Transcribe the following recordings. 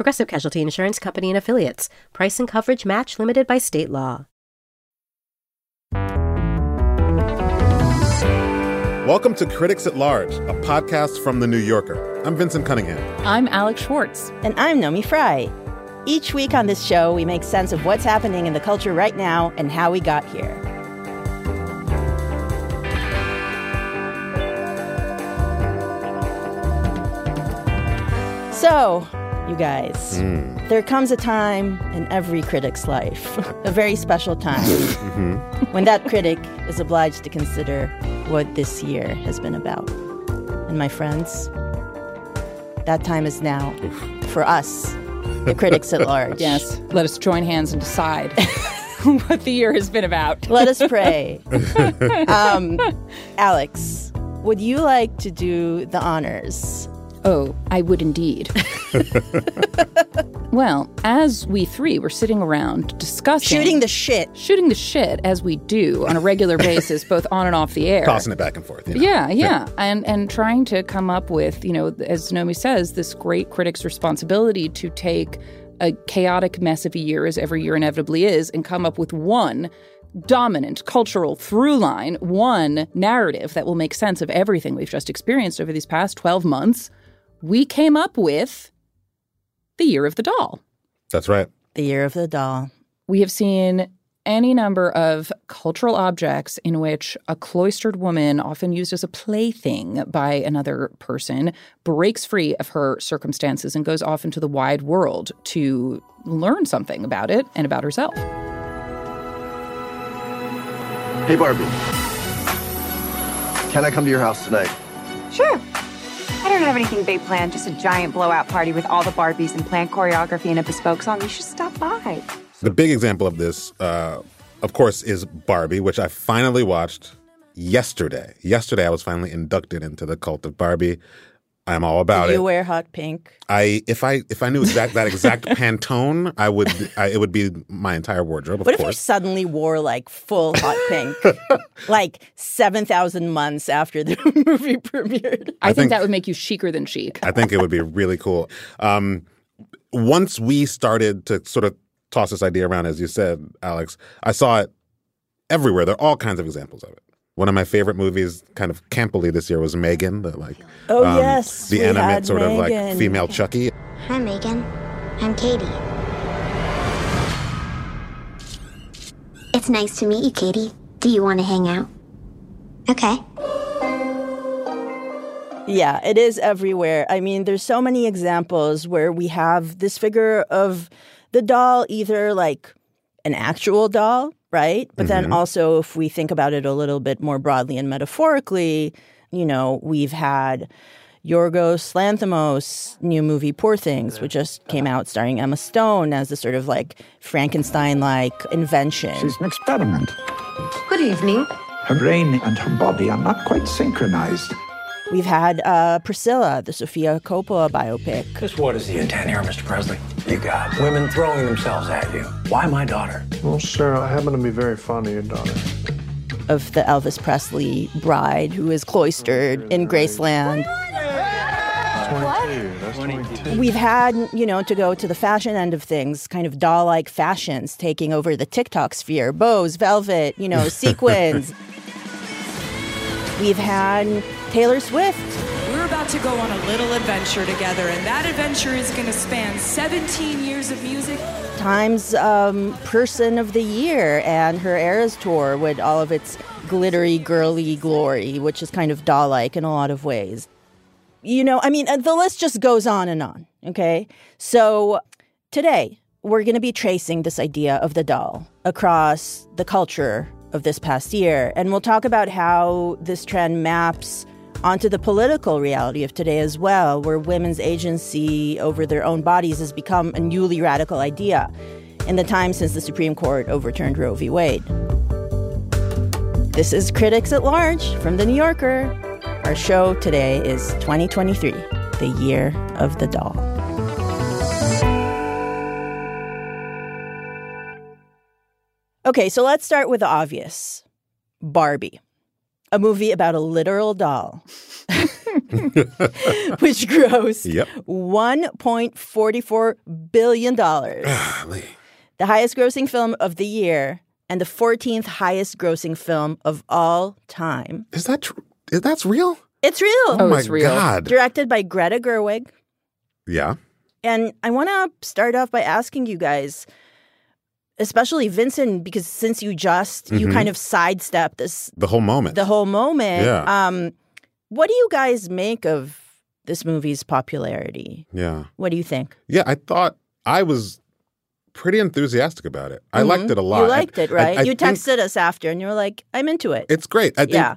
Progressive Casualty Insurance Company and Affiliates. Price and coverage match limited by state law. Welcome to Critics at Large, a podcast from The New Yorker. I'm Vinson Cunningham. I'm Alex Schwartz. And I'm Naomi Fry. Each week on this show, we make sense of what's happening in the culture right now and how we got here. So, you guys, Mm. there comes a time in every critic's life, a very special time, when that critic is obliged to consider what this year has been about. And my friends, that time is now for us, the critics at large. Yes, let us join hands and decide what the year has been about. Let us pray. um, Alex, would you like to do the honors? Oh, I would indeed. well, as we three were sitting around discussing Shooting the shit. shooting the shit as we do on a regular basis, both on and off the air. Tossing it back and forth. you know? Yeah, yeah, and and trying to come up with, you know, as Naomi says, this great critic's responsibility to take a chaotic mess of a year, as every year inevitably is, and come up with one dominant cultural through line, one narrative that will make sense of everything we've just experienced over these past twelve months. We came up with the year of the doll. That's right. The year of the doll. We have seen any number of cultural objects in which a cloistered woman, often used as a plaything by another person, breaks free of her circumstances and goes off into the wide world to learn something about it and about herself. Hey, Barbie. Can I come to your house tonight? Sure. I don't have anything big planned, just a giant blowout party with all the Barbies and planned choreography and a bespoke song. You should stop by. The big example of this, uh, of course, is Barbie, which I finally watched yesterday. Yesterday, I was finally inducted into the cult of Barbie. I'm all about Do you it. wear hot pink? I if I if I knew exact that exact Pantone, I would I, it would be my entire wardrobe. Of What if you suddenly wore like full hot pink, like 7,000 months after the movie premiered? I, think, think- that would make you chicer than chic. I think it would be really cool. Um, once we started to sort of toss this idea around, as you said, Alex, I saw it everywhere. There are all kinds of examples of it. One of my favorite movies, kind of campily this year, was Megan. The like, Oh, um, yes. the we animate had sort of like Megan. female Chucky. Hi, Megan. I'm Katie. It's nice to meet you, Katie. Do you want to hang out? Okay. Yeah, it is everywhere. I mean, there's so many examples where we have this figure of the doll, either like an actual doll, right? But then mm-hmm. also, if we think about it a little bit more broadly and metaphorically, you know, we've had Yorgos Lanthimos' new movie Poor Things, which just came out starring Emma Stone as a sort of like Frankenstein-like invention. She's an experiment. Good evening. Her brain and her body are not quite synchronized. We've had uh, Priscilla, the Sofia Coppola biopic. Just what is the intent here, Mr. Presley? You got women throwing themselves at you. Why my daughter? Well, sir, I happen to be very fond of your daughter. of the Elvis Presley bride who is cloistered in Graceland. 22. That's 22. We've had, you know, to go to the fashion end of things, kind of doll like fashions taking over the TikTok sphere bows, velvet, you know, sequins. We've had Taylor Swift. We're about to go on a little adventure together, and that adventure is going to span 17 years of music. Times um, Person of the Year and her Eras tour with all of its glittery, girly glory, which is kind of doll like in a lot of ways. You know, I mean, uh, the list just goes on and on. Okay. So today, we're going to be tracing this idea of the doll across the culture of this past year. And we'll talk about how this trend maps onto the political reality of today as well, where women's agency over their own bodies has become a newly radical idea. in the time since the Supreme Court overturned Roe v. Wade. This is Critics at Large from The New Yorker. Our show today is 2023, the year of the doll. Okay, so let's start with the obvious Barbie, a movie about a literal doll. which grossed Yep. $1.44 billion. Golly. the highest grossing film of the year and the 14th highest grossing film of all time. Is that true? That's real? It's real. Oh, oh my God. Directed by Greta Gerwig. Yeah. And I want to start off by asking you guys, especially Vinson, because since you just you Mhm. kind of sidestepped this The whole moment. the whole moment. Yeah. Um, what do you guys make of this movie's popularity? yeah. What do you think? Yeah, I thought I was pretty enthusiastic about it. I liked it a lot. You liked it, right? I- I you texted us after, and you were like, "I'm into it." It's great. I think Yeah.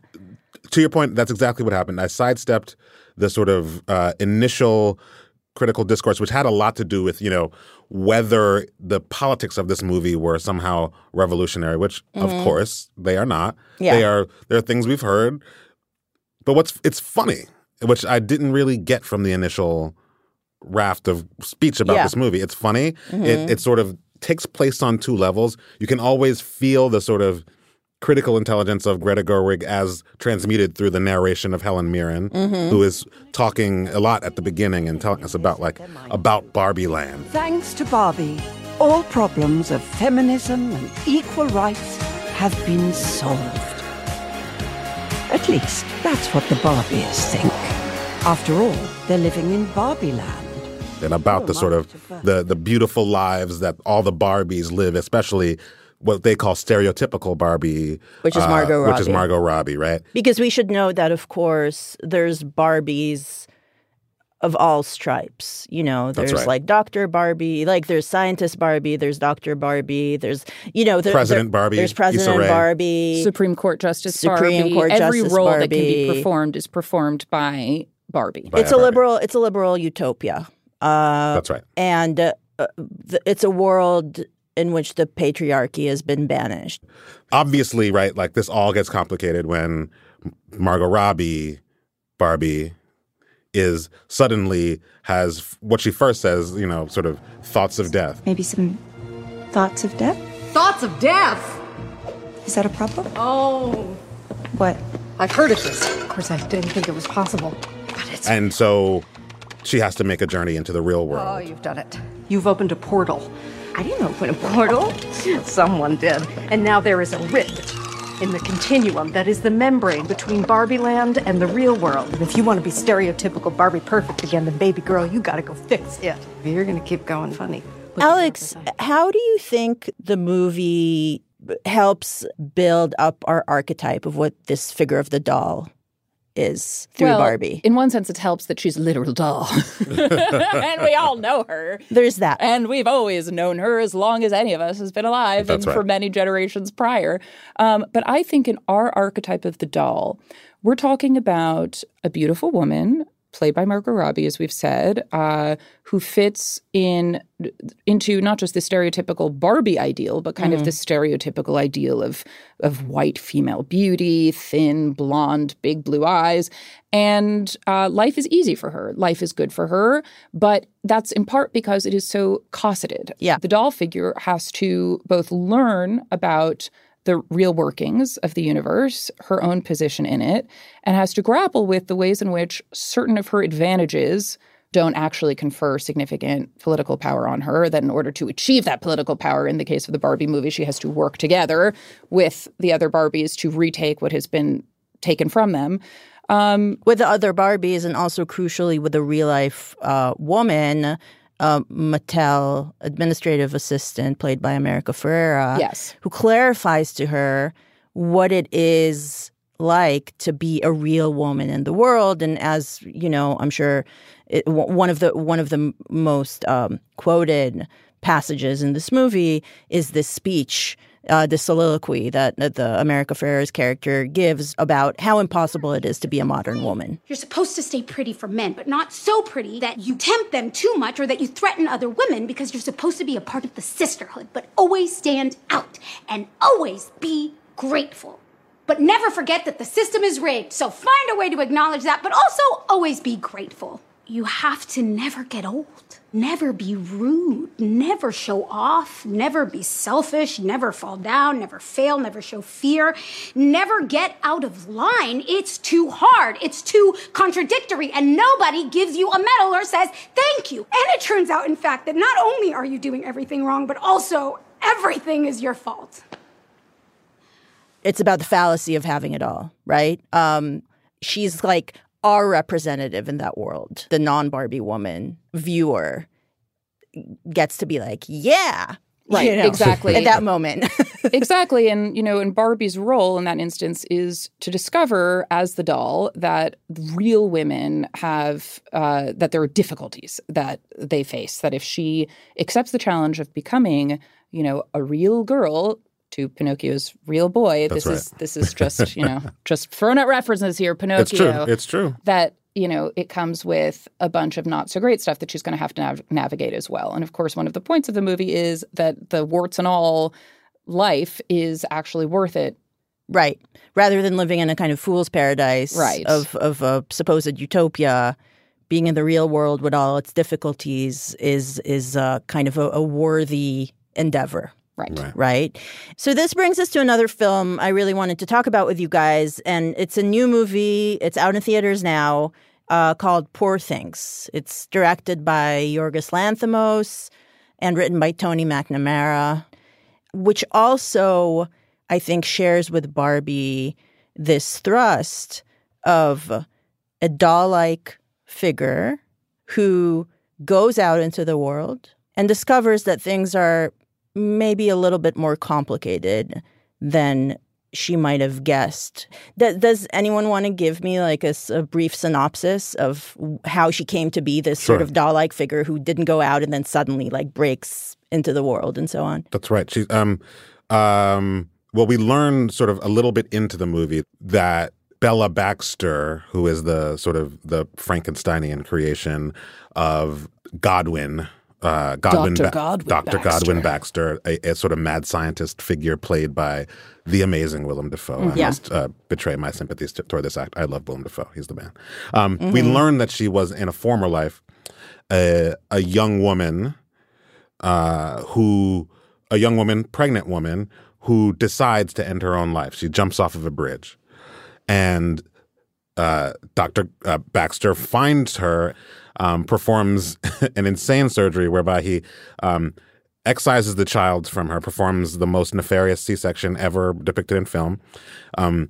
to your point, that's exactly what happened. I sidestepped the sort of uh, initial critical discourse, which had a lot to do with, you know, whether the politics of this movie were somehow revolutionary, which of Mhm. course they are not. Yeah. They are there are things we've heard. But what's it's funny, which I didn't really get from the initial raft of speech about Yeah. this movie. It's funny. Mhm. It it sort of takes place on two levels. You can always feel the sort of critical intelligence of Greta Gerwig as transmuted through the narration of Helen Mirren, Mhm. who is talking a lot at the beginning and telling us about like about Barbieland. Thanks to Barbie, all problems of feminism and equal rights have been solved. At least, that's what the Barbies think. After all, they're living in Barbieland. and about the sort of the the beautiful lives that all the Barbies live, especially what they call stereotypical Barbie, Which is uh, Margot which is Robbie. Margot Robbie, right? Because we should know that, of course, there's Barbies of all stripes. You know, there's right. like Dr. Barbie, like there's Scientist Barbie, there's Dr. Barbie, there's, you know, there, President there- Barbie, There's President Barbie. Supreme Court Justice Supreme Barbie. Court Every Justice role that can be performed is performed by Barbie. it's a liberal, it's a liberal utopia. Uh, That's right. And uh, uh, it's a world in which the patriarchy has been banished. Obviously, right? Like this all gets complicated when Margot Robbie, Barbie, is suddenly has what she first says, you know, sort of thoughts of death. Maybe some thoughts of death? Thoughts of death! Is that a problem? Oh, What? I've heard of this. Of course, I didn't think it was possible. But it's. And so she has to make a journey into the real world. Oh, you've done it. You've opened a portal. I didn't open a portal. Someone did. And now there is a rift in the continuum that is the membrane between Barbieland and the real world. And if you want to be stereotypical Barbie perfect again, then baby girl, you got to go fix it. You're going to keep going funny. Alex, how do you think the movie helps build up our archetype of what this figure of the doll is through well, Barbie? In one sense, it helps that she's a literal doll. and we all know her. There's that. And we've always known her as long as any of us has been alive That's and right. for many generations prior. Um, but I think in our archetype of the doll, we're talking about a beautiful woman played by Margot Robbie, as we've said, uh, who fits in into not just the stereotypical Barbie ideal, but kind Mhm. of the stereotypical ideal of of white female beauty, thin, blonde, big blue eyes, and uh, life is easy for her. Life is good for her, but that's in part because it is so cosseted. Yeah, the doll figure has to both learn about the real workings of the universe, her own position in it, and has to grapple with the ways in which certain of her advantages don't actually confer significant political power on her. That in order to achieve that political power, in the case of the Barbie movie, she has to work together with the other Barbies to retake what has been taken from them. Um, with the other Barbies, and also crucially with a real life uh, woman, uh, Mattel administrative assistant played by America Ferrera, Yes. who clarifies to her what it is like to be a real woman in the world. And as you know, I'm sure it, one of the one of the most um, quoted passages in this movie is this speech uh, the soliloquy that the America Ferrera's character gives about how impossible it is to be a modern woman. You're supposed to stay pretty for men, but not so pretty that you tempt them too much or that you threaten other women because you're supposed to be a part of the sisterhood, but always stand out and always be grateful. But never forget that the system is rigged, so find a way to acknowledge that, but also always be grateful. You have to never get old. Never be rude, never show off, never be selfish, never fall down, never fail, never show fear, never get out of line. It's too hard, it's too contradictory, and nobody gives you a medal or says thank you. And it turns out, in fact, that not only are you doing everything wrong, but also everything is your fault. It's about the fallacy of having it all, right? Um, she's like our representative in that world, the non Barbie woman viewer gets to be like, yeah. Right, you know, exactly. At that moment. exactly. And, you know, and Barbie's role in that instance is to discover as the doll that real women have, uh, that there are difficulties that they face. That if she accepts the challenge of becoming, you know, a real girl, to Pinocchio's real boy. That's this right. is this is just you know just throwing out references here. Pinocchio. It's true. It's true. That you know it comes with a bunch of not so great stuff that she's going to have to nav- navigate as well. And of course, one of the points of the movie is that the warts and all life is actually worth it. Right. Rather than living in a kind of fool's paradise Right. of of a supposed utopia, being in the real world with all its difficulties is is uh, kind of a, a worthy endeavor. Right. Right. Right. So this brings us to another film I really wanted to talk about with you guys, and it's a new movie. It's out in theaters now, uh, called Poor Things. It's directed by Yorgos Lanthimos and written by Tony McNamara, which also I think shares with Barbie this thrust of a doll-like figure who goes out into the world and discovers that things are maybe a little bit more complicated than she might have guessed. Th- does anyone want to give me like a, a brief synopsis of how she came to be this sort of doll-like figure who didn't go out and then suddenly like breaks into the world and so on? That's right. She's um um well we learn sort of a little bit into the movie that Bella Baxter, who is the sort of the Frankensteinian creation of Godwin, uh, Godwin, Dr. Godwin Dr. Baxter. Godwin Baxter, a, a sort of mad scientist figure played by the amazing Willem Dafoe. I Yeah. must uh, betray my sympathies t- toward this act. I love Willem Dafoe. He's the man. Um, We Mm-hmm. learn that she was in a former life a, a young woman uh, who a young woman, pregnant woman, who decides to end her own life. She jumps off of a bridge, and uh, Doctor uh, Baxter finds her, um, performs an insane surgery whereby he um, excises the child from her, performs the most nefarious C-section ever depicted in film, um,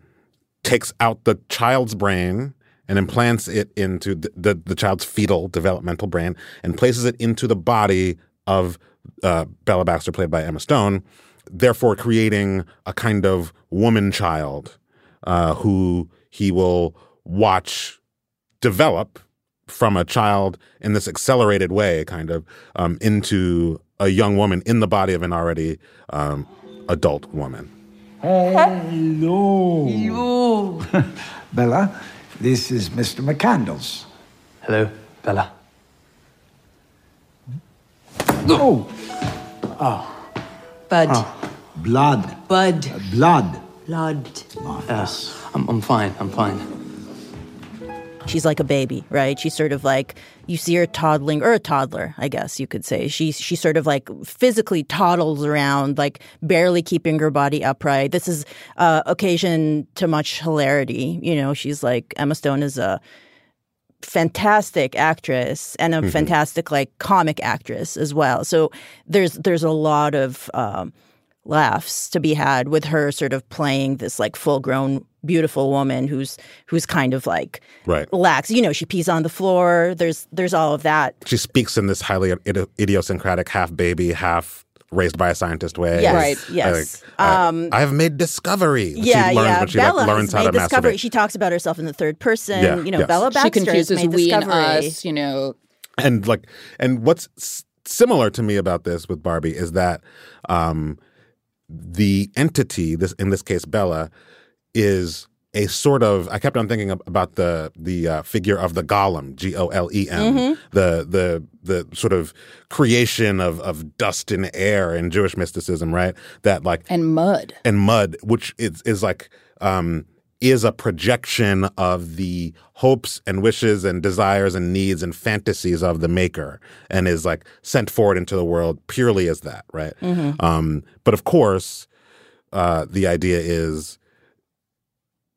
takes out the child's brain and implants it into the, the, the child's fetal developmental brain and places it into the body of uh, Bella Baxter, played by Emma Stone, therefore creating a kind of woman child uh, who he will watch develop from a child in this accelerated way, kind of, um, into a young woman in the body of an already um, adult woman. Hello. Bella, this is Mr. McCandles. Hello, Bella. No Oh, Bud. blood. Bud. Blood. Blood. Yes, I'm, I'm fine. I'm fine. She's like a baby, right? She's sort of like you see her toddling, or a toddler, I guess you could say. She's she sort of like physically toddles around, like barely keeping her body upright. This is uh, occasion to much hilarity. You know, she's like Emma Stone is a fantastic actress and a fantastic like comic actress as well. So there's there's a lot of um, laughs to be had with her sort of playing this like full grown beautiful woman who's who's kind of like Right. lax. You know, she pees on the floor. There's there's all of that. She speaks in this highly idi- idiosyncratic half baby, half raised by a scientist way. Yes, Right. yes. Like, I- Um, I, have made discovery. Yeah, she learns yeah. she Bella like, learns has how made to discovery. masturbate. She talks about herself in the third person. Yeah, you know, yes. Bella She Baxter has confuses made we and us, you know. and like, and what's s- similar to me about this with Barbie is that um, the entity, this in this case Bella, is a sort of I kept on thinking about the the uh, figure of the golem, G O L E M, Mhm. the the the sort of creation of of dust and air in Jewish mysticism, right? That like and mud and mud, which is is like um, is a projection of the hopes and wishes and desires and needs and fantasies of the maker, and is like sent forward into the world purely as that, right? Mhm. Um, but of course, uh, the idea is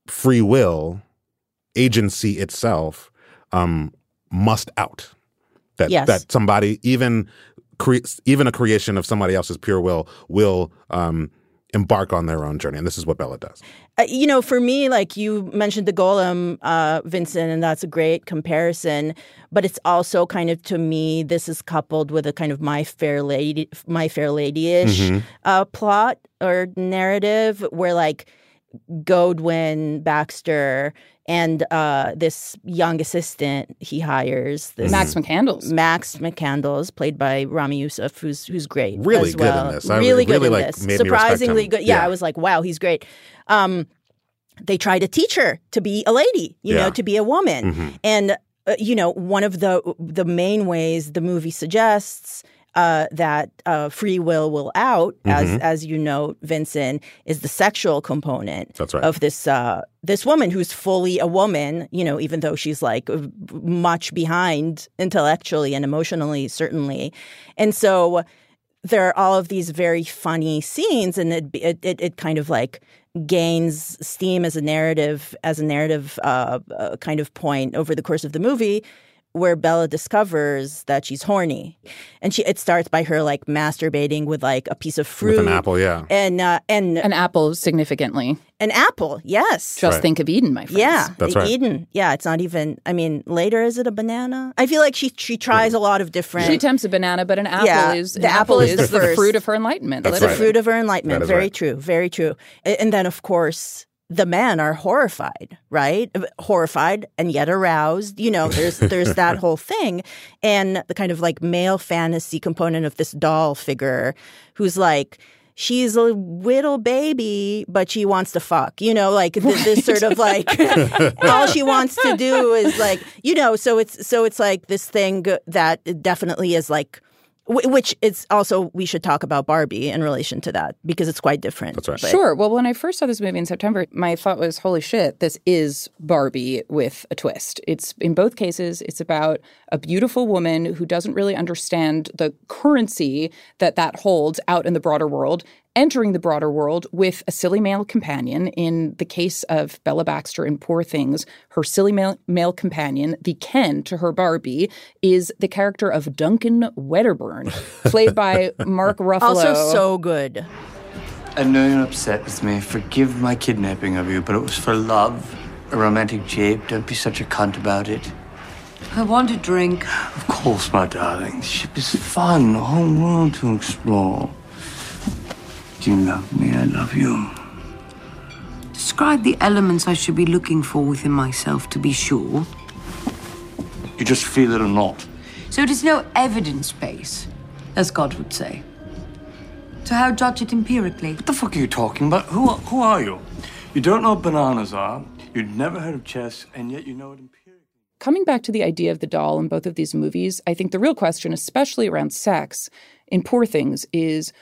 free will, agency itself, um, must out. That Yes. that somebody even cre- even a creation of somebody else's pure will will um, embark on their own journey, and this is what Bella does. Uh, you know, for me, like you mentioned the golem, uh, Vinson, and that's a great comparison. But it's also kind of to me, this is coupled with a kind of my fair lady, my fair lady-ish Mhm. uh, plot or narrative, where like Godwin Baxter and uh, this young assistant he hires, this Max McCandles. Max McCandles, played by Ramy Youssef, who's who's great, Really as good in this. I really good really, in like, this. made me respect Surprisingly good. Yeah, Yeah. I was like, wow, he's great. Um, they try to teach her to be a lady, you Yeah. know, to be a woman, Mhm. and uh, you know, one of the the main ways the movie suggests. Uh, that uh, free will will out, as Mhm. as you know, Vinson, is the sexual component That's right. of this uh, this woman who's fully a woman. You know, even though she's like much behind intellectually and emotionally, certainly, and so there are all of these very funny scenes, and it it it, it kind of like gains steam as a narrative as a narrative uh, uh, kind of point over the course of the movie where Bella discovers that she's horny, and she it starts by her like masturbating with like a piece of fruit, With an apple, yeah. and uh, and An apple significantly. an apple, yes, Just Right. think of Eden, my friends. yeah, That's right. Eden, yeah. It's not even. I mean, later is it a banana? I feel like she she tries a lot of different. She attempts a banana, but an apple Yeah, is the an apple is the the, first. fruit of her enlightenment. That's the literally. right. fruit of her enlightenment. Very right. true. Very true. And then, of course, the men are horrified, right? Uh, horrified and yet aroused. You know, there's there's that whole thing, and the kind of like male fantasy component of this doll figure, who's like. She's a little baby, but she wants to fuck. You know, like th- this sort of like all she wants to do is like you know. So it's so it's like this thing that definitely is like Which it's also we should talk about Barbie in relation to that because it's quite different. That's right. But- Sure. Well, when I first saw this movie in September, my thought was, holy shit, this is Barbie with a twist. It's in both cases, it's about a beautiful woman who doesn't really understand the currency that that holds out in the broader world, entering the broader world with a silly male companion. In the case of Bella Baxter in Poor Things, her silly male, male companion, the Ken to her Barbie, is the character of Duncan Wedderburn, played by Mark Ruffalo. Also, so good. I know you're upset with me. Forgive my kidnapping of you, but it was for love. A romantic jape. Don't be such a cunt about it. I want a drink. Of course, my darling. The ship is fun. A whole world to explore. Do you love me? I love you. Describe the elements I should be looking for within myself to be sure. You just feel it or not. So it is no evidence base, as God would say. So how judge it empirically? What the fuck are you talking about? Who, are- who are you? You don't know what bananas are. You'd never heard of chess, and yet you know it empirically. coming back to the idea of the doll in both of these movies, I think the real question, especially around sex in Poor Things, is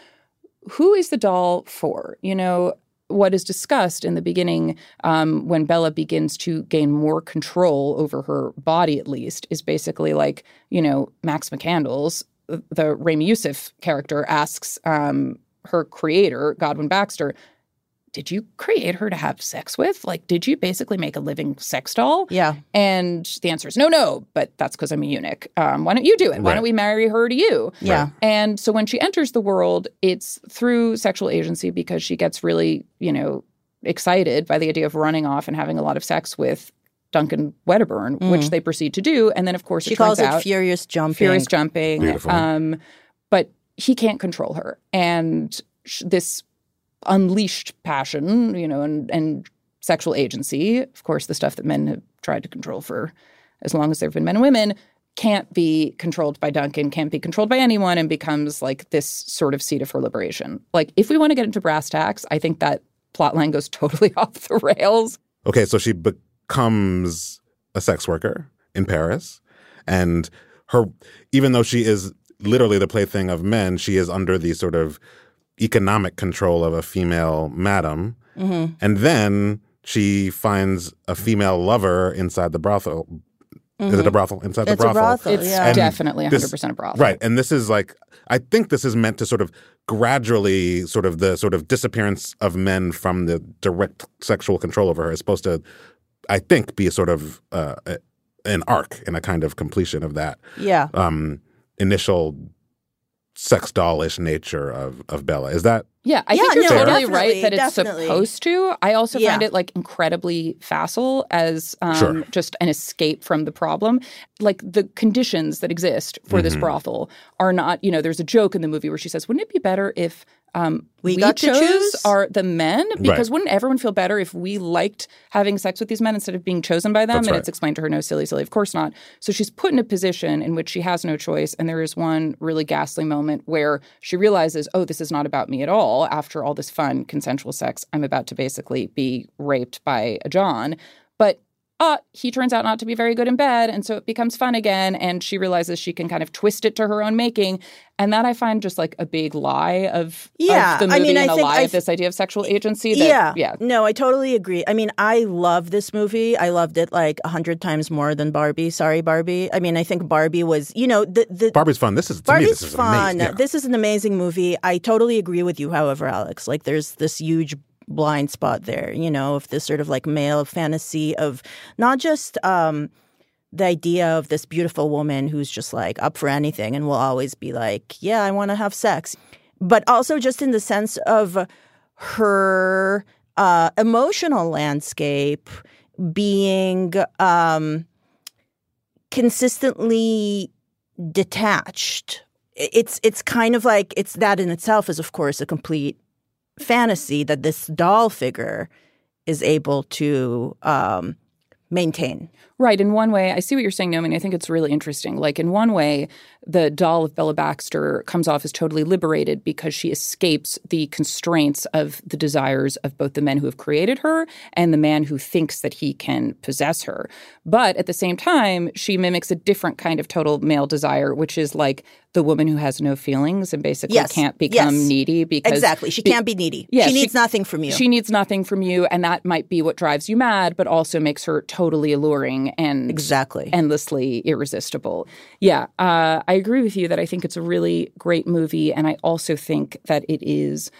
who is the doll for? You know, what is discussed in the beginning um, when Bella begins to gain more control over her body, at least, is basically like, you know, Max McCandles, the Ramy Youssef character, asks um, her creator, Godwin Baxter, did you create her to have sex with? Like, did you basically make a living sex doll? Yeah. And the answer is no, no, but that's because I'm a eunuch. Um, why don't you do it? Why Right. don't we marry her to you? Yeah. And so when she enters the world, it's through sexual agency because she gets really, you know, excited by the idea of running off and having a lot of sex with Duncan Wedderburn, which they proceed to do. And then, of course, Mm. She it calls it out furious jumping. furious jumping. Beautiful. Um, but he can't control her, and sh- this unleashed passion, you know, and and sexual agency, of course, the stuff that men have tried to control for as long as there have been men and women, can't be controlled by Duncan, can't be controlled by anyone, and becomes like this sort of seat of her liberation. Like, if we want to get into brass tacks, I think that plotline goes totally off the rails. Okay, so she becomes a sex worker in Paris, and her, even though she is literally the plaything of men, she is under the sort of economic control of a female madam. Mhm. And then she finds a female lover inside the brothel. Is it a Mhm. brothel? Inside It's the a brothel? brothel, It's yeah. definitely 100% a brothel. Right. And this is like, I think this is meant to sort of gradually, sort of the sort of disappearance of men from the direct sexual control over her is supposed to, I think, be a sort of uh, a- an arc and a kind of completion of that Yeah. um, initial sex dollish nature of, of Bella. Is that Yeah, I Yeah, think you're no, totally definitely, right that it's definitely. supposed to. I also find it like incredibly facile as um, Sure. just an escape from the problem. Like the conditions that exist for this Mm-hmm. Mhm. brothel are not, you know, there's a joke in the movie where she says, wouldn't it be better if um, We got to choose?" are the men? Because Right. wouldn't everyone feel better if we liked having sex with these men instead of being chosen by them? That's and right. it's explained to her, no, silly, silly, of course not. So she's put in a position in which she has no choice. And there is one really ghastly moment where she realizes, oh, this is not about me at all. After all this fun, consensual sex, I'm about to basically be raped by a John. But uh, he turns out not to be very good in bed. And so it becomes fun again. And she realizes she can kind of twist it to her own making. And that I find just like a big lie of, Yeah, of the I movie mean, I and a think- lie I of this idea of sexual agency. That, yeah. Yeah. No, I totally agree. I mean, I love this movie. I loved it like a hundred times more than Barbie. Sorry, Barbie. I mean, I think Barbie was, you know, the, the Barbie's fun? This is to me, Barbie's this is fun. amazing. Yeah. This is an amazing movie. I totally agree with you, however, Alex. Like, there's this huge blind spot there, you know, of this sort of like male fantasy of not just um, the idea of this beautiful woman who's just like up for anything and will always be like, yeah, I want to have sex, but also just in the sense of her uh, emotional landscape being um, consistently detached. It's it's kind of like it's that in itself is of course a complete fantasy that this doll figure is able to um, maintain. Right. In one way, I see what you're saying, Naomi. and I think it's really interesting. Like, in one way, the doll of Bella Baxter comes off as totally liberated because she escapes the constraints of the desires of both the men who have created her and the man who thinks that he can possess her. But at the same time, she mimics a different kind of total male desire, which is like the woman who has no feelings and basically Yes. can't become Yes. needy because Exactly. She be- can't be needy. Yeah, she needs nothing from you. She needs nothing from you, and that might be what drives you mad, but also makes her totally alluring and exactly endlessly irresistible. Yeah, uh, I agree with you that I think it's a really great movie, and I also think that it is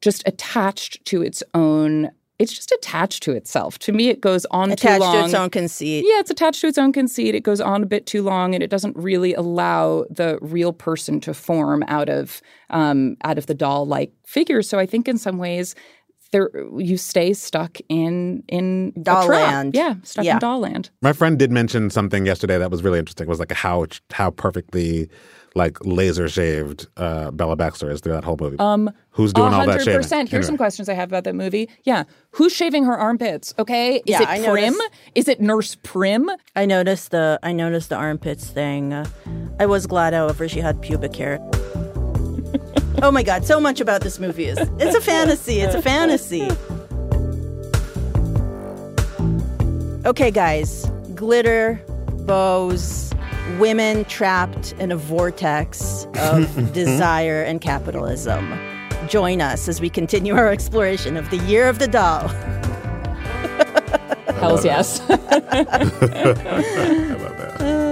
just attached to its own. It's just attached to itself. To me, it goes on too Attached long. to its own conceit. Yeah, it's attached to its own conceit. It goes on a bit too long, and it doesn't really allow the real person to form out of um, out of the doll like figure. So I think in some ways, there you stay stuck in in Doll land. Yeah, stuck Yeah. in doll land. My friend did mention something yesterday that was really interesting. It was like how how perfectly like laser shaved uh, Bella Baxter is through that whole movie. Um, Who's doing all that 100%. shaving? Here's Anyway. some questions I have about that movie. Yeah, who's shaving her armpits? Okay, is Yeah, it I Prim? noticed- Is it Nurse Prim? I noticed the I noticed the armpits thing. Uh, I was glad, however, she had pubic hair. Oh my god, so much about this movie is it's a fantasy. It's a fantasy. Okay, guys, glitter, bows, women trapped in a vortex of desire and capitalism. Join us as we continue our exploration of the year of the doll. Hells yes.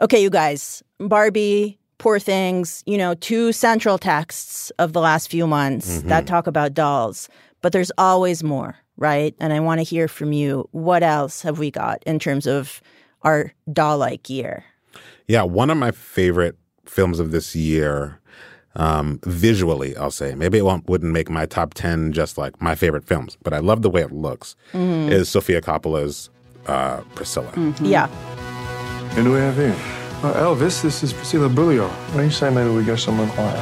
Okay, you guys, Barbie, Poor Things, you know, two central texts of the last few months Mm-hmm. that talk about dolls. But there's always more, right? And I want to hear from you. What else have we got in terms of our doll like year? Yeah, one of my favorite films of this year, um, visually, I'll say, maybe it won't, wouldn't make my top 10 just like my favorite films, but I love the way it looks, Mhm. is Sofia Coppola's uh, Priscilla. Yeah. Who do we have here? Uh, Elvis, this is Priscilla Beaulieu. What do you say maybe we get someone quiet?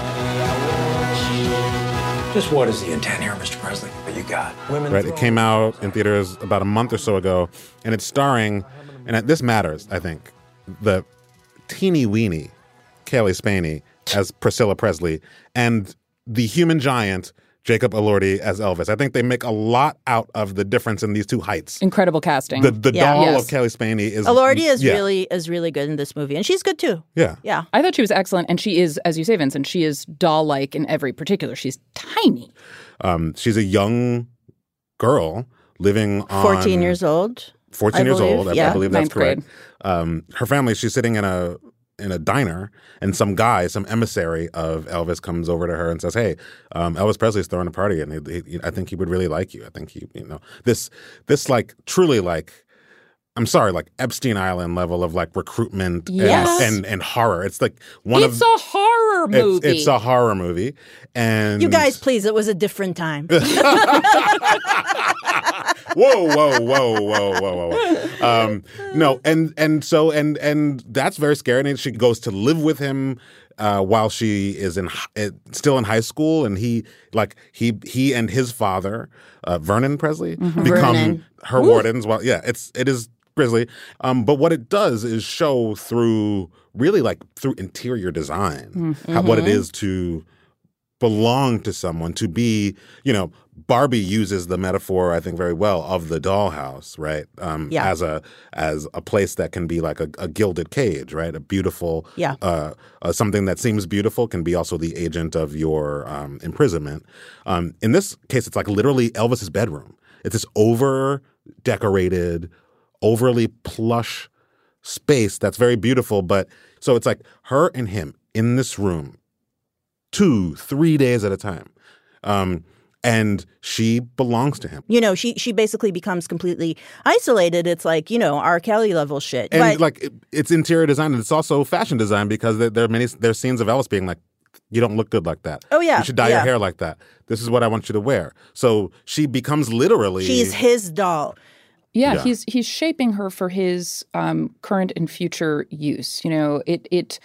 Just what is the intent here, Mr. Presley? What you got? Women Right, it came out in theaters about a month or so ago, and it's starring, and this matters, I think, the teeny weeny Cailee Spaeny as Priscilla Presley and the human giant Jacob Elordi as Elvis. I think they make a lot out of the difference in these two heights. Incredible casting. The the Yeah. doll Yes. of Cailee Spaeny is Elordi is yeah, really is really good in this movie, and she's good too. yeah. Yeah. I thought she was excellent, and she is, as you say, Vinson, she is doll-like in every particular. She's tiny. Um, she's a young girl living on 14 years old. 14 I years believe, old. I, I yeah. believe that's Ninth grade. correct. Um, her family, she's sitting in a in a diner, and some guy, some emissary of Elvis, comes over to her and says, "Hey, um, Elvis Presley's throwing a party, and he, he, I think he would really like you. I think he, you know, this this like truly like." I'm sorry, like Epstein Island level of like recruitment and- Yes. and, and horror. It's like one it's of a horror it's, movie. it's a horror movie, and You guys, please, it was a different time. whoa, whoa, whoa, whoa, whoa, whoa. Um, no, and and so and and that's very scary. And she goes to live with him uh, while she is in uh, still in high school, and he like he he and his father, uh, Vernon Presley, become Vernon. her wardens. Well, yeah, it's it is grisly. Um, but what it does is show through really like through interior design how, what it is to belong to someone to be you know barbie uses the metaphor i think very well of the dollhouse right um Yeah. as a as a place that can be like a, a gilded cage right a beautiful Yeah. uh, uh something that seems beautiful can be also the agent of your um imprisonment um in this case it's like literally elvis's bedroom it's this over decorated overly plush space that's very beautiful but so it's like her and him in this room two, three days at a time. Um, and she belongs to him. You know, she she basically becomes completely isolated. It's like you know R. Kelly level shit. And but like it, it's interior design and it's also fashion design because there, there are many there are scenes of Elvis being like, "You don't look good like that. Oh, yeah, you should dye your hair like that. This is what I want you to wear." So she becomes literally she's his doll. Yeah, Yeah. he's he's shaping her for his um, current and future use. You know, it it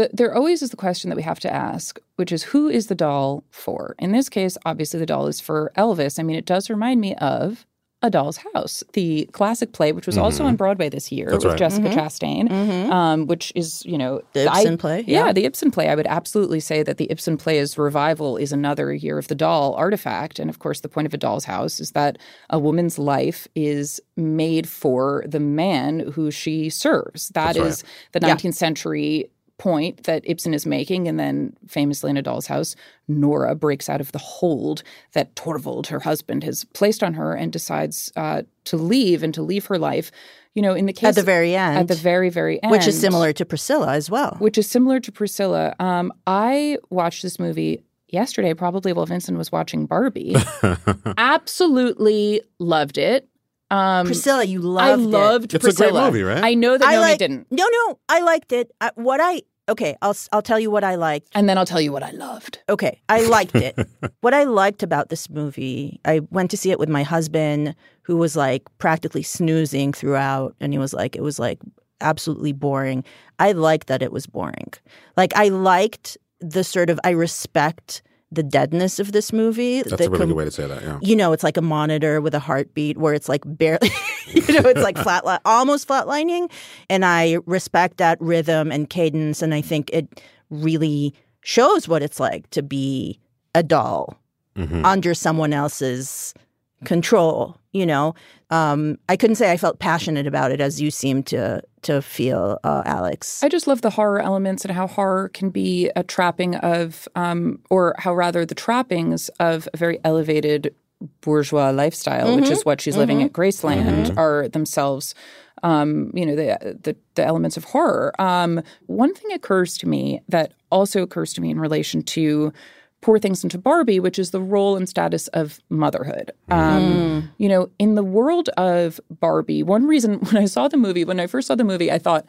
the, there always is the question that we have to ask, which is who is the doll for? In this case, obviously the doll is for Elvis. I mean, it does remind me of A Doll's House, the classic play, which was also Mhm. on Broadway this year That's with right. Jessica Mhm. Chastain, Mhm. um, which is you know The I- Ibsen play, Yeah. yeah. the Ibsen play. I would absolutely say that the Ibsen play's revival is another Year of the Doll artifact, and of course, the point of A Doll's House is that a woman's life is made for the man who she serves. That That's right. is the Yeah. 19th century point that Ibsen is making. And then famously in A Doll's House, Nora breaks out of the hold that Torvald, her husband, has placed on her and decides uh, to leave and to leave her life. You know, in the case At the very end. at the very, very end, which is similar to Priscilla as well. which is similar to Priscilla. Um, I watched this movie yesterday, probably while Vinson was watching Barbie. Absolutely loved it. Um, Priscilla, you I loved it. I loved It's a great movie, right? I know that I Naomi like- didn't. No, no, I liked it. I, what I okay, I'll s- I'll tell you what I liked. And then I'll tell you what I loved. Okay, I liked it. what I liked about this movie, I went to see it with my husband, who was like practically snoozing throughout, and he was like, it was like absolutely boring. I liked that it was boring. Like I liked the sort of I respect the deadness of this movie. That's the a really com- good way to say that. Yeah. you know, it's like a monitor with a heartbeat where it's like barely, you know, it's like flat, almost flatlining. And I respect that rhythm and cadence. And I think it really shows what it's like to be a doll Mhm. under someone else's control, you know. Um, I couldn't say I felt passionate about it as you seem to to feel, uh, Alex. I just love the horror elements and how horror can be a trapping of, um, or how rather the trappings of a very elevated bourgeois lifestyle, which Mhm. is what she's living Mhm. at Graceland, Mhm. are themselves, um, you know, the, the the elements of horror. Um, one thing occurs to me that also occurs to me in relation to Poor Things into Barbie, which is the role and status of motherhood. Um, You know, in the world of Barbie, one reason when I saw the movie, when I first saw the movie, I thought,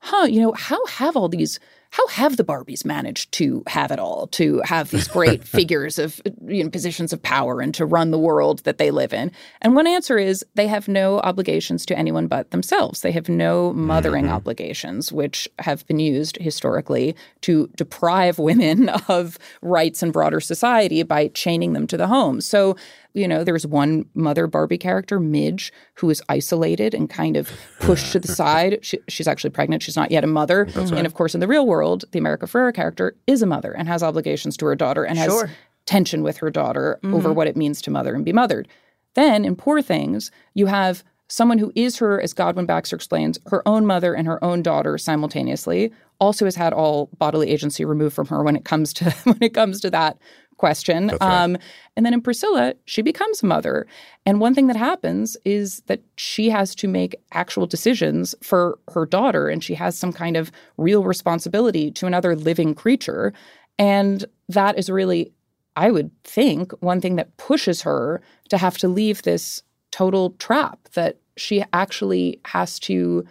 huh, you know, how have all these, how have the Barbies managed to have it all, to have these great figures of, you know, positions of power and to run the world that they live in? And one answer is they have no obligations to anyone but themselves. They have no mothering mm-hmm. obligations, which have been used historically to deprive women of rights in broader society by chaining them to the home. So, you know, there's one mother Barbie character, Midge, who is isolated and kind of pushed to the side. She, she's actually pregnant. She's not yet a mother. And of course, in the real world, the America Ferrera character is a mother and has obligations to her daughter and has Sure. tension with her daughter over Mhm. what it means to mother and be mothered. Then in Poor Things, you have someone who is her, as Godwin Baxter explains, her own mother and her own daughter simultaneously, also has had all bodily agency removed from her when it comes to when it comes to that question. That's right. Um, and then in Priscilla, she becomes a mother. And one thing that happens is that she has to make actual decisions for her daughter, and she has some kind of real responsibility to another living creature. And that is really, I would think, one thing that pushes her to have to leave this total trap that she actually has to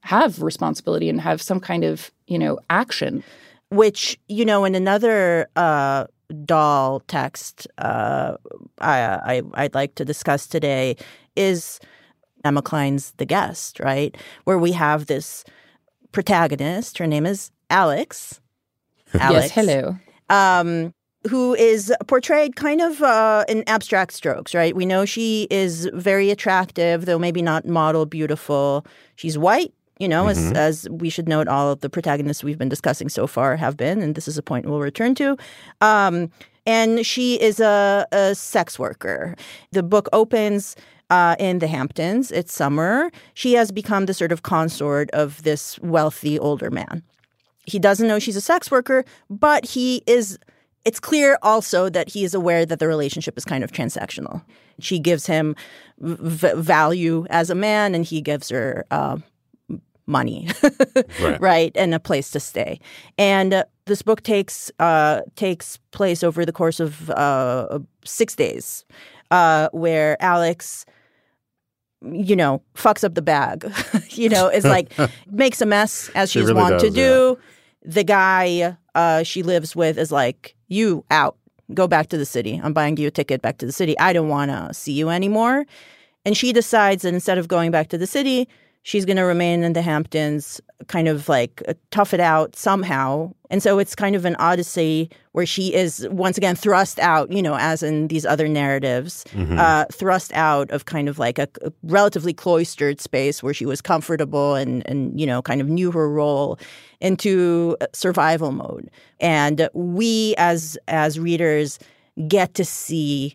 have responsibility and have some kind of, you know, action. which you know in another uh, doll text uh, I, I I'd like to discuss today is Emma Cline's The Guest, right? Where we have this protagonist. Her name is Alex. Alex. Yes, hello. Um, who is portrayed kind of uh, in abstract strokes, right? We know she is very attractive, though maybe not model beautiful. She's white, you know, as Mhm. as we should note, all of the protagonists we've been discussing so far have been, and this is a point we'll return to. Um, and she is a, a sex worker. The book opens uh, in the Hamptons. It's summer. She has become the sort of consort of this wealthy older man. He doesn't know she's a sex worker, but he is. It's clear also that he is aware that the relationship is kind of transactional. She gives him v- value as a man, and he gives her uh, money, Right. and a place to stay. And uh, this book takes uh, takes place over the course of uh, six days, uh, where Alex, you know, fucks up the bag. you know, is like makes a mess as She she's really wont to do. The guy uh, she lives with is like, "You out, go back to the city. I'm buying you a ticket back to the city. I don't want to see you anymore." And she decides that instead of going back to the city, she's going to remain in the Hamptons, kind of like uh, tough it out somehow. And so it's kind of an odyssey where she is once again thrust out, you know, as in these other narratives, Mhm. uh, thrust out of kind of like a, a relatively cloistered space where she was comfortable and, and, you know, kind of knew her role into uh, survival mode. And we as as readers get to see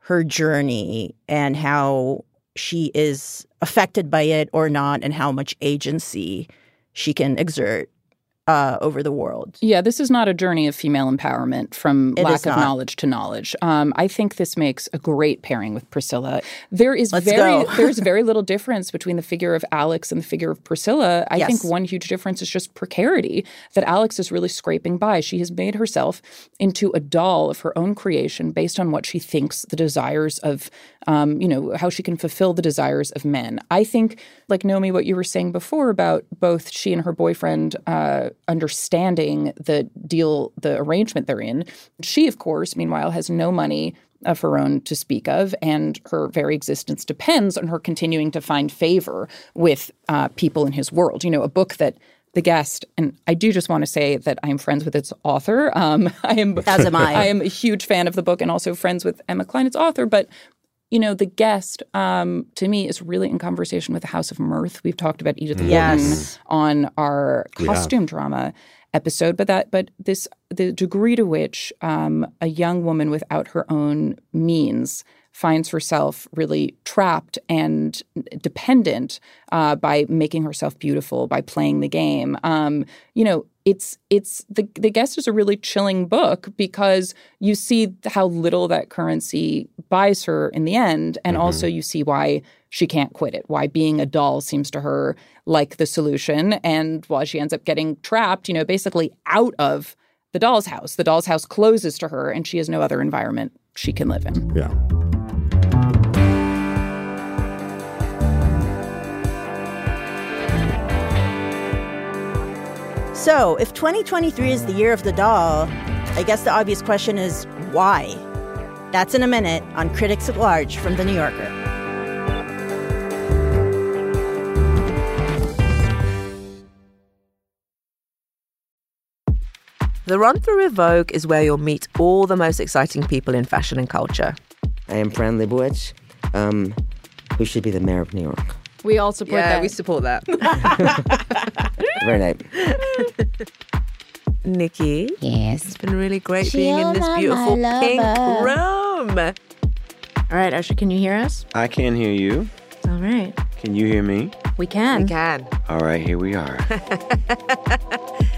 her journey and how she is affected by it or not and how much agency she can exert uh, over the world. Yeah, this is not a journey of female empowerment from It lack of not. knowledge to knowledge. Um, I think this makes a great pairing with Priscilla. There is Let's very there's very little difference between the figure of Alex and the figure of Priscilla. I Yes. think one huge difference is just precarity that Alex is really scraping by. She has made herself into a doll of her own creation based on what she thinks the desires of um, you know, how she can fulfill the desires of men. I think, like Naomi, what you were saying before about both she and her boyfriend uh, understanding the deal, the arrangement they're in. She, of course, meanwhile, has no money of her own to speak of, and her very existence depends on her continuing to find favor with uh, people in his world. You know, a book that the guest, and I do just want to say that I am friends with its author. Um, I am, As am I. I am a huge fan of the book, and also friends with Emma Cline, its author. But you know, the guest um, to me is really in conversation with the House of Mirth. We've talked about Edith Yes. Wharton on our costume drama episode, but that but this the degree to which um, a young woman without her own means finds herself really trapped and dependent uh, by making herself beautiful by playing the game. Um, you know, it's it's the the guest is a really chilling book because you see how little that currency buys her in the end, and mm-hmm. also you see why she can't quit it. Why being a doll seems to her like the solution, and why she ends up getting trapped. You know, basically out of the doll's house. The doll's house closes to her, and she has no other environment she can live in. Yeah. So, if 2023 is the year of the doll, I guess the obvious question is why? That's in a minute on Critics at Large from The New Yorker. The Run Through with Vogue is where you'll meet all the most exciting people in fashion and culture. I am Fran Lebowitz, um, who should be the mayor of New York. We all support yeah, that. we support that. Very nice. Nikki. Yes. It's been really great being in this beautiful pink room. All right, Usher, can you hear us? I can hear you. All right. Can you hear me? We can. We can. All right, here we are.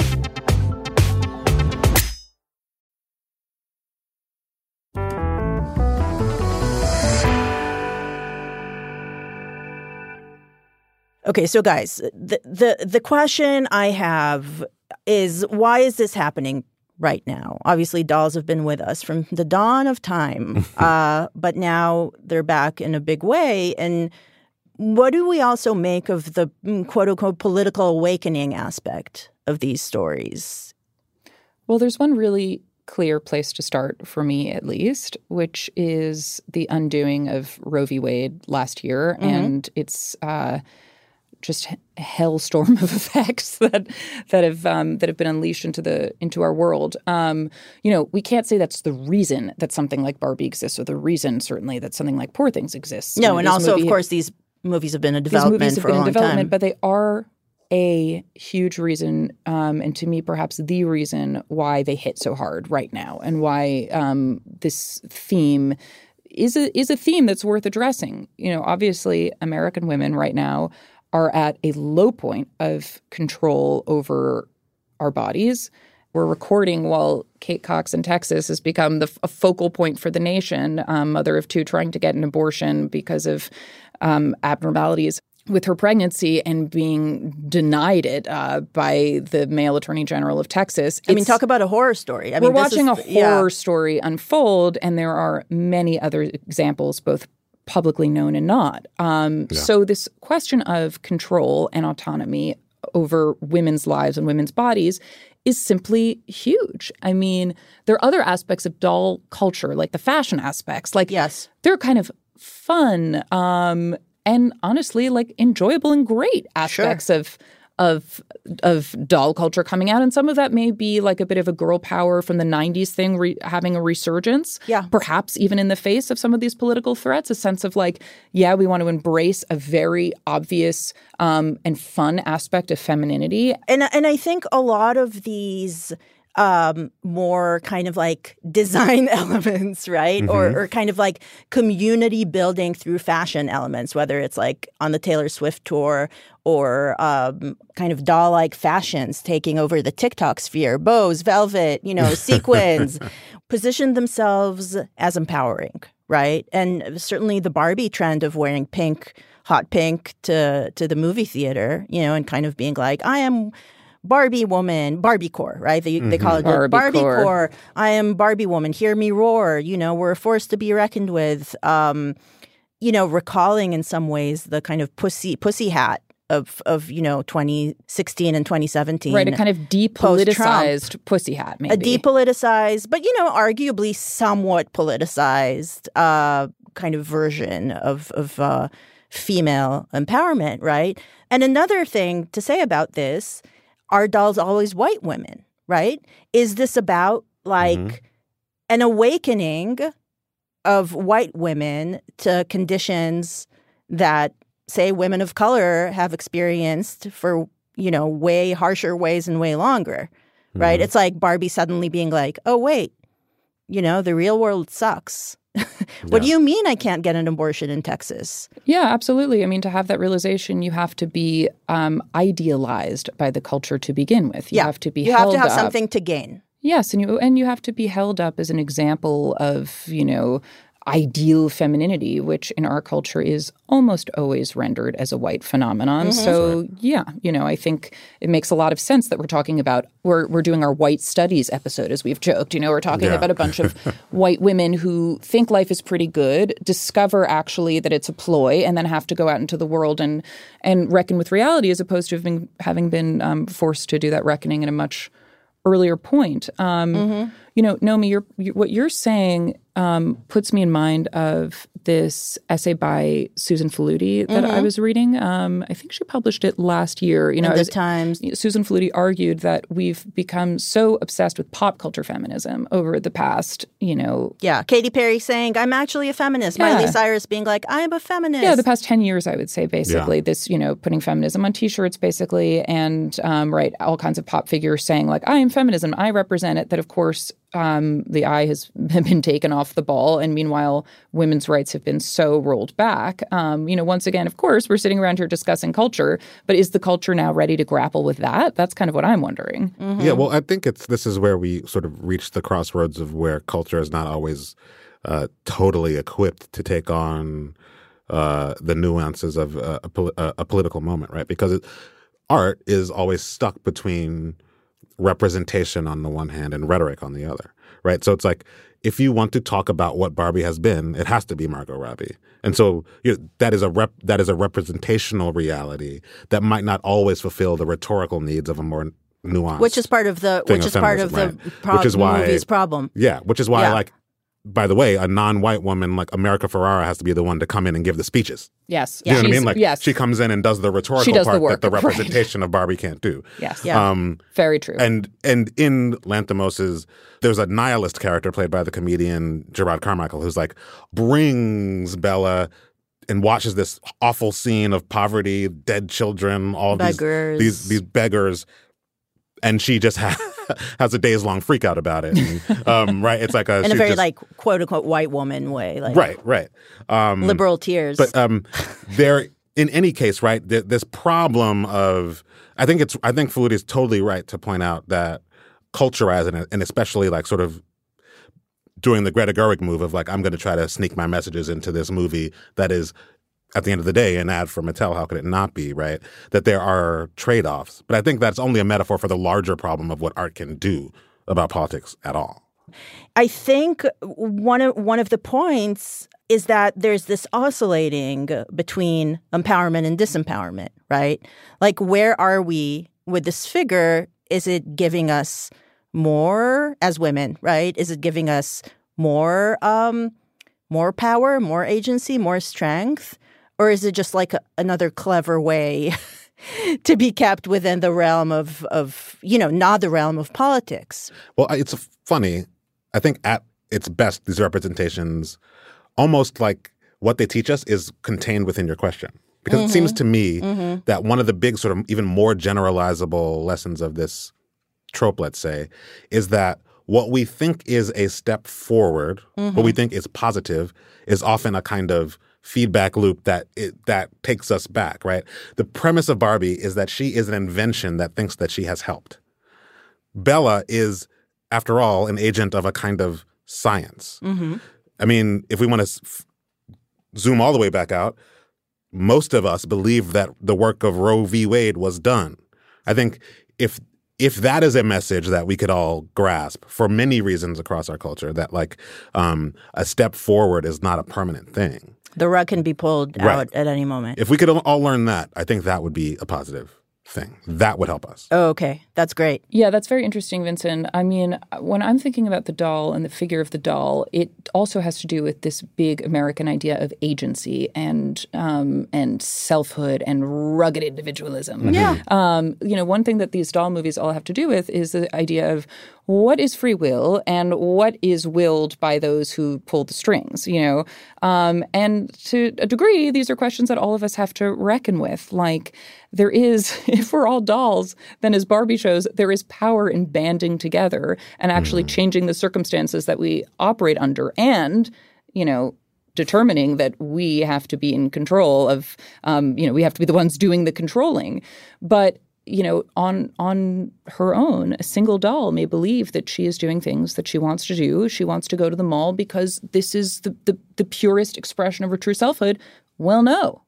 Okay, so guys, the the the question I have is why is this happening right now? Obviously, dolls have been with us from the dawn of time, uh, but now they're back in a big way. And what do we also make of the mm, quote unquote political awakening aspect of these stories? Well, there's one really clear place to start for me, at least, which is the undoing of Roe v. Wade last year, Mhm. and it's uh, just a hellstorm of effects that that have um, that have been unleashed into the into our world. Um, you know, we can't say that's the reason that something like Barbie exists, or the reason certainly that something like Poor Things exists. You No, know, and also, of course, these movies have been in these development movies have for been a long development, time. but they are a huge reason, um, and to me, perhaps the reason why they hit so hard right now, and why um, this theme is a is a theme that's worth addressing. You know, obviously, American women right now are at a low point of control over our bodies. We're recording while Kate Cox in Texas has become the a focal point for the nation, um, mother of two trying to get an abortion because of um, abnormalities with her pregnancy and being denied it uh, by the male attorney general of Texas. I mean, talk about a horror story. I we're mean, this watching is- a yeah. horror story unfold, and there are many other examples, both publicly known and not. Um, So, this question of control and autonomy over women's lives and women's bodies is simply huge. I mean, there are other aspects of doll culture, like the fashion aspects. Like, yes, they're kind of fun um, and honestly, like enjoyable and great aspects of of of doll culture coming out, and some of that may be like a bit of a girl power from the '90s thing re- having a resurgence. Yeah, perhaps even in the face of some of these political threats, a sense of like, yeah, we want to embrace a very obvious um, and fun aspect of femininity, and and I think a lot of these um, more kind of like design elements, right? Mm-hmm. Or, or kind of like community building through fashion elements, whether it's like on the Taylor Swift tour or um, kind of doll like fashions taking over the TikTok sphere, bows, velvet, you know, sequins, position themselves as empowering, right? And certainly the Barbie trend of wearing pink, hot pink to to the movie theater, you know, and kind of being like, I am Barbie woman, Barbie core, right? They, mm-hmm. they call it Barbie, Barbie core. core. I am Barbie woman. Hear me roar. You know, we're a force to be reckoned with. Um, you know, recalling in some ways the kind of pussy pussy hat of of you know 2016 and 2017 right a kind of depoliticized pussy hat maybe a depoliticized but you know arguably somewhat politicized uh, kind of version of of uh, female empowerment right and another thing to say about this are dolls always white women right is this about like mm-hmm. an awakening of white women to conditions that say women of color have experienced for you know way harsher ways and way longer right Mm-hmm. it's like barbie suddenly being like oh wait you know the real world sucks what do you mean i can't get an abortion in texas? Yeah absolutely. I mean to have that realization you have to be um, idealized by the culture to begin with. You yeah. have to be you have to have up. something to gain. Yes, and you and you have to be held up as an example of, you know, ideal femininity, which in our culture is almost always rendered as a white phenomenon. Mm-hmm. So yeah, you know, I think it makes a lot of sense that we're talking about we're we're doing our white studies episode as we've joked. You know, we're talking Yeah. about a bunch of white women who think life is pretty good, discover actually that it's a ploy, and then have to go out into the world and and reckon with reality as opposed to having having been um, forced to do that reckoning in a much earlier point. Um, Mm-hmm. You know, Naomi, you're, you, what you're saying um, puts me in mind of this essay by Susan Faludi that I Mhm. was reading. Um, I think she published it last year. You know, In the was- Times. Susan Faludi argued that we've become so obsessed with pop culture feminism over the past, you know, yeah katy perry saying i'm actually a feminist miley cyrus being like i'm a feminist Yeah, the past 10 years, I would say, basically, this, you know, putting feminism on t shirts, basically, and, um, right, all kinds of pop figures saying, like, I am feminism, I represent it, that, of course, um, the eye has been taken off the ball. And meanwhile, women's rights have been so rolled back. Um, you know, once again, of course, we're sitting around here discussing culture, but is the culture now ready to grapple with that? That's kind of what I'm wondering. Yeah, well, I think it's this is where we sort of reach the crossroads of where culture is not always uh, totally equipped to take on uh, the nuances of uh, a, a, a political moment, right? Because it, art is always stuck between representation on the one hand and rhetoric on the other, right? So it's like if you want to talk about what Barbie has been, it has to be Margot Robbie, and so you know, that is a rep, that is a representational reality that might not always fulfill the rhetorical needs of a more nuanced, which is part of the which of is part of the right? pro- Which is why- movie's problem yeah, which is why Yeah. like. By the way, a non-white woman like America Ferrera has to be the one to come in and give the speeches. Yes. You know what I mean? Like yes. she comes in and does the rhetorical She does the part work, that the right. representation of Barbie can't do. Yes. Yeah. Um, Very true. and and in Lanthimos's, there's a nihilist character played by the comedian Jerrod Carmichael who's like brings Bella and watches this awful scene of poverty, dead children, all these Beggars. these these beggars, and she just ha- has a days long freak out about it. And, um, right? It's like a in a very just- like quote unquote white woman way like right, right. Um, liberal tears but um, there, in any case, right, th- this problem of, I think it's, I think Faludi is totally right to point out that culturizing it, and especially like sort of doing the Greta Gerwig move of like, I'm going to try to sneak my messages into this movie that is, at the end of the day, an ad for Mattel. How could it not be, right? That there are trade offs. But I think that's only a metaphor for the larger problem of what art can do about politics at all. I think one of one of the points is that there's this oscillating between empowerment and disempowerment, right? Like where are we with this figure? Is it giving us more as women, right? Is it giving us more um more power, more agency, more strength? Or is it just like a, another clever way to be kept within the realm of of you know not the realm of politics. Well, it's funny. I think at its best, these representations, almost like what they teach us, is contained within your question. Because mm-hmm. it seems to me mm-hmm. that one of the big, sort of even more generalizable lessons of this trope, let's say, is that what we think is a step forward, mm-hmm. what we think is positive, is often a kind of feedback loop that it, that takes us back. Right. The premise of Barbie is that she is an invention that thinks that she has helped. Bella is, after all, an agent of a kind of science. Mm-hmm. I mean, if we want to f- zoom all the way back out, most of us believe that the work of Roe v. Wade was done. I think if if that is a message that we could all grasp for many reasons across our culture, that like um, a step forward is not a permanent thing. The rug can be pulled right. out at any moment. If we could all learn that, I think that would be a positive thing. That would help us. Oh, okay. That's great. Yeah, that's very interesting, Vinson. I mean, when I'm thinking about the doll and the figure of the doll, it also has to do with this big American idea of agency and um, and selfhood and rugged individualism. Mm-hmm. Yeah. Um, you know, one thing that these doll movies all have to do with is the idea of what is free will and what is willed by those who pull the strings, you know? Um, and to a degree, these are questions that all of us have to reckon with. Like, there is, if we're all dolls, then as Barbie shows, there is power in banding together and actually mm. changing the circumstances that we operate under and, you know, determining that we have to be in control of, um, you know, we have to be the ones doing the controlling. But you know, on on her own, a single doll may believe that she is doing things that she wants to do. She wants to go to the mall because this is the the, the purest expression of her true selfhood. Well, no,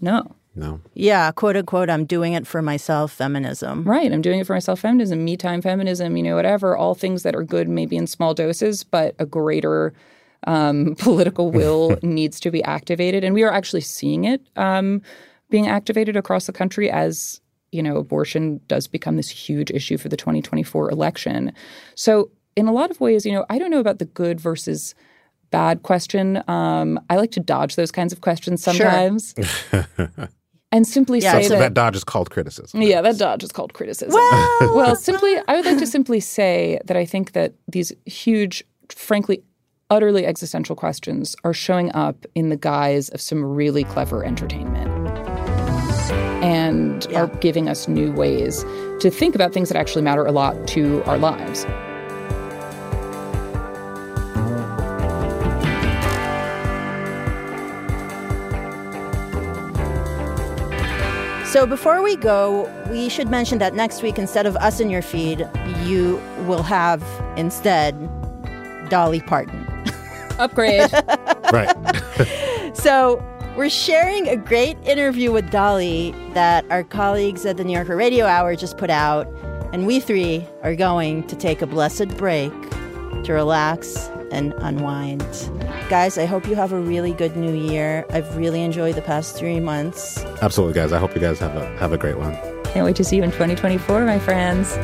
no. No. Yeah, quote unquote, I'm doing it for myself feminism. Right. I'm doing it for myself feminism, me time feminism, you know, whatever. All things that are good, maybe in small doses, but a greater um, political will needs to be activated. And we are actually seeing it um, being activated across the country as you know, abortion does become this huge issue for the 2024 election. So, in a lot of ways, you know, I don't know about the good versus bad question. Um, I like to dodge those kinds of questions sometimes. Sure. and simply yeah, say so that, that, dodge is called criticism. Yeah, that dodge is called criticism. Well, well, simply, I would like to simply say that I think that these huge, frankly, utterly existential questions are showing up in the guise of some really clever entertainment and yeah. are giving us new ways to think about things that actually matter a lot to our lives. So before we go, we should mention that next week, instead of us in your feed, you will have instead Dolly Parton. Upgrade. right. so we're sharing a great interview with Dolly that our colleagues at the New Yorker Radio Hour just put out, and we three are going to take a blessed break to relax and unwind. Guys, I hope you have a really good new year. I've really enjoyed the past three months. Absolutely, guys. I hope you guys have a have a great one. Can't wait to see you in 2024, my friends.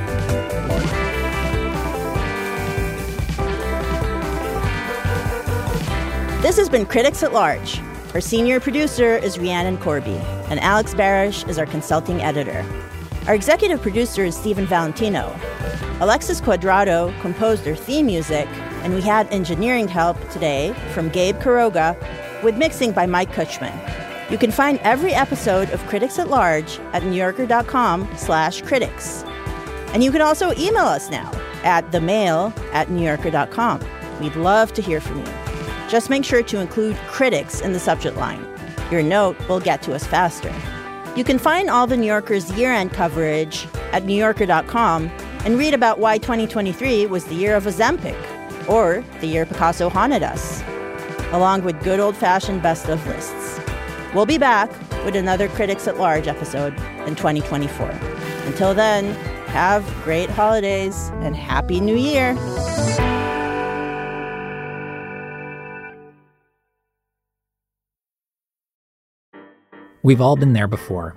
This has been Critics at Large. Our senior producer is Rhiannon Corby, and Alex Barish is our consulting editor. Our executive producer is Stephen Valentino. Alexis Cuadrado composed our theme music, and we had engineering help today from Gabe Kuroga, with mixing by Mike Kutchman. You can find every episode of Critics at Large at newyorker.com slash critics. And you can also email us now at themail at newyorker.com. We'd love to hear from you. Just make sure to include critics in the subject line. Your note will get to us faster. You can find all the New Yorker's year end coverage at NewYorker.com and read about why 2023 was the year of Ozempic or the year Picasso haunted us, along with good old fashioned best of lists. We'll be back with another Critics at Large episode in 2024. Until then, have great holidays and Happy New Year! We've all been there before.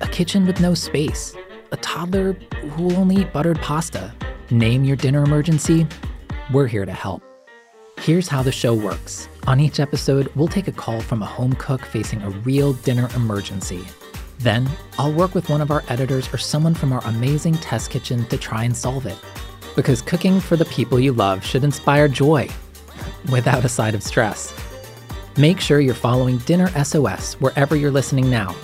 a kitchen with no space, a toddler who will only eat buttered pasta. Name your dinner emergency. We're here to help. Here's how the show works. On each episode, we'll take a call from a home cook facing a real dinner emergency. Then, I'll work with one of our editors or someone from our amazing test kitchen to try and solve it. Because cooking for the people you love should inspire joy without a side of stress. Make sure you're following Dinner SOS wherever you're listening now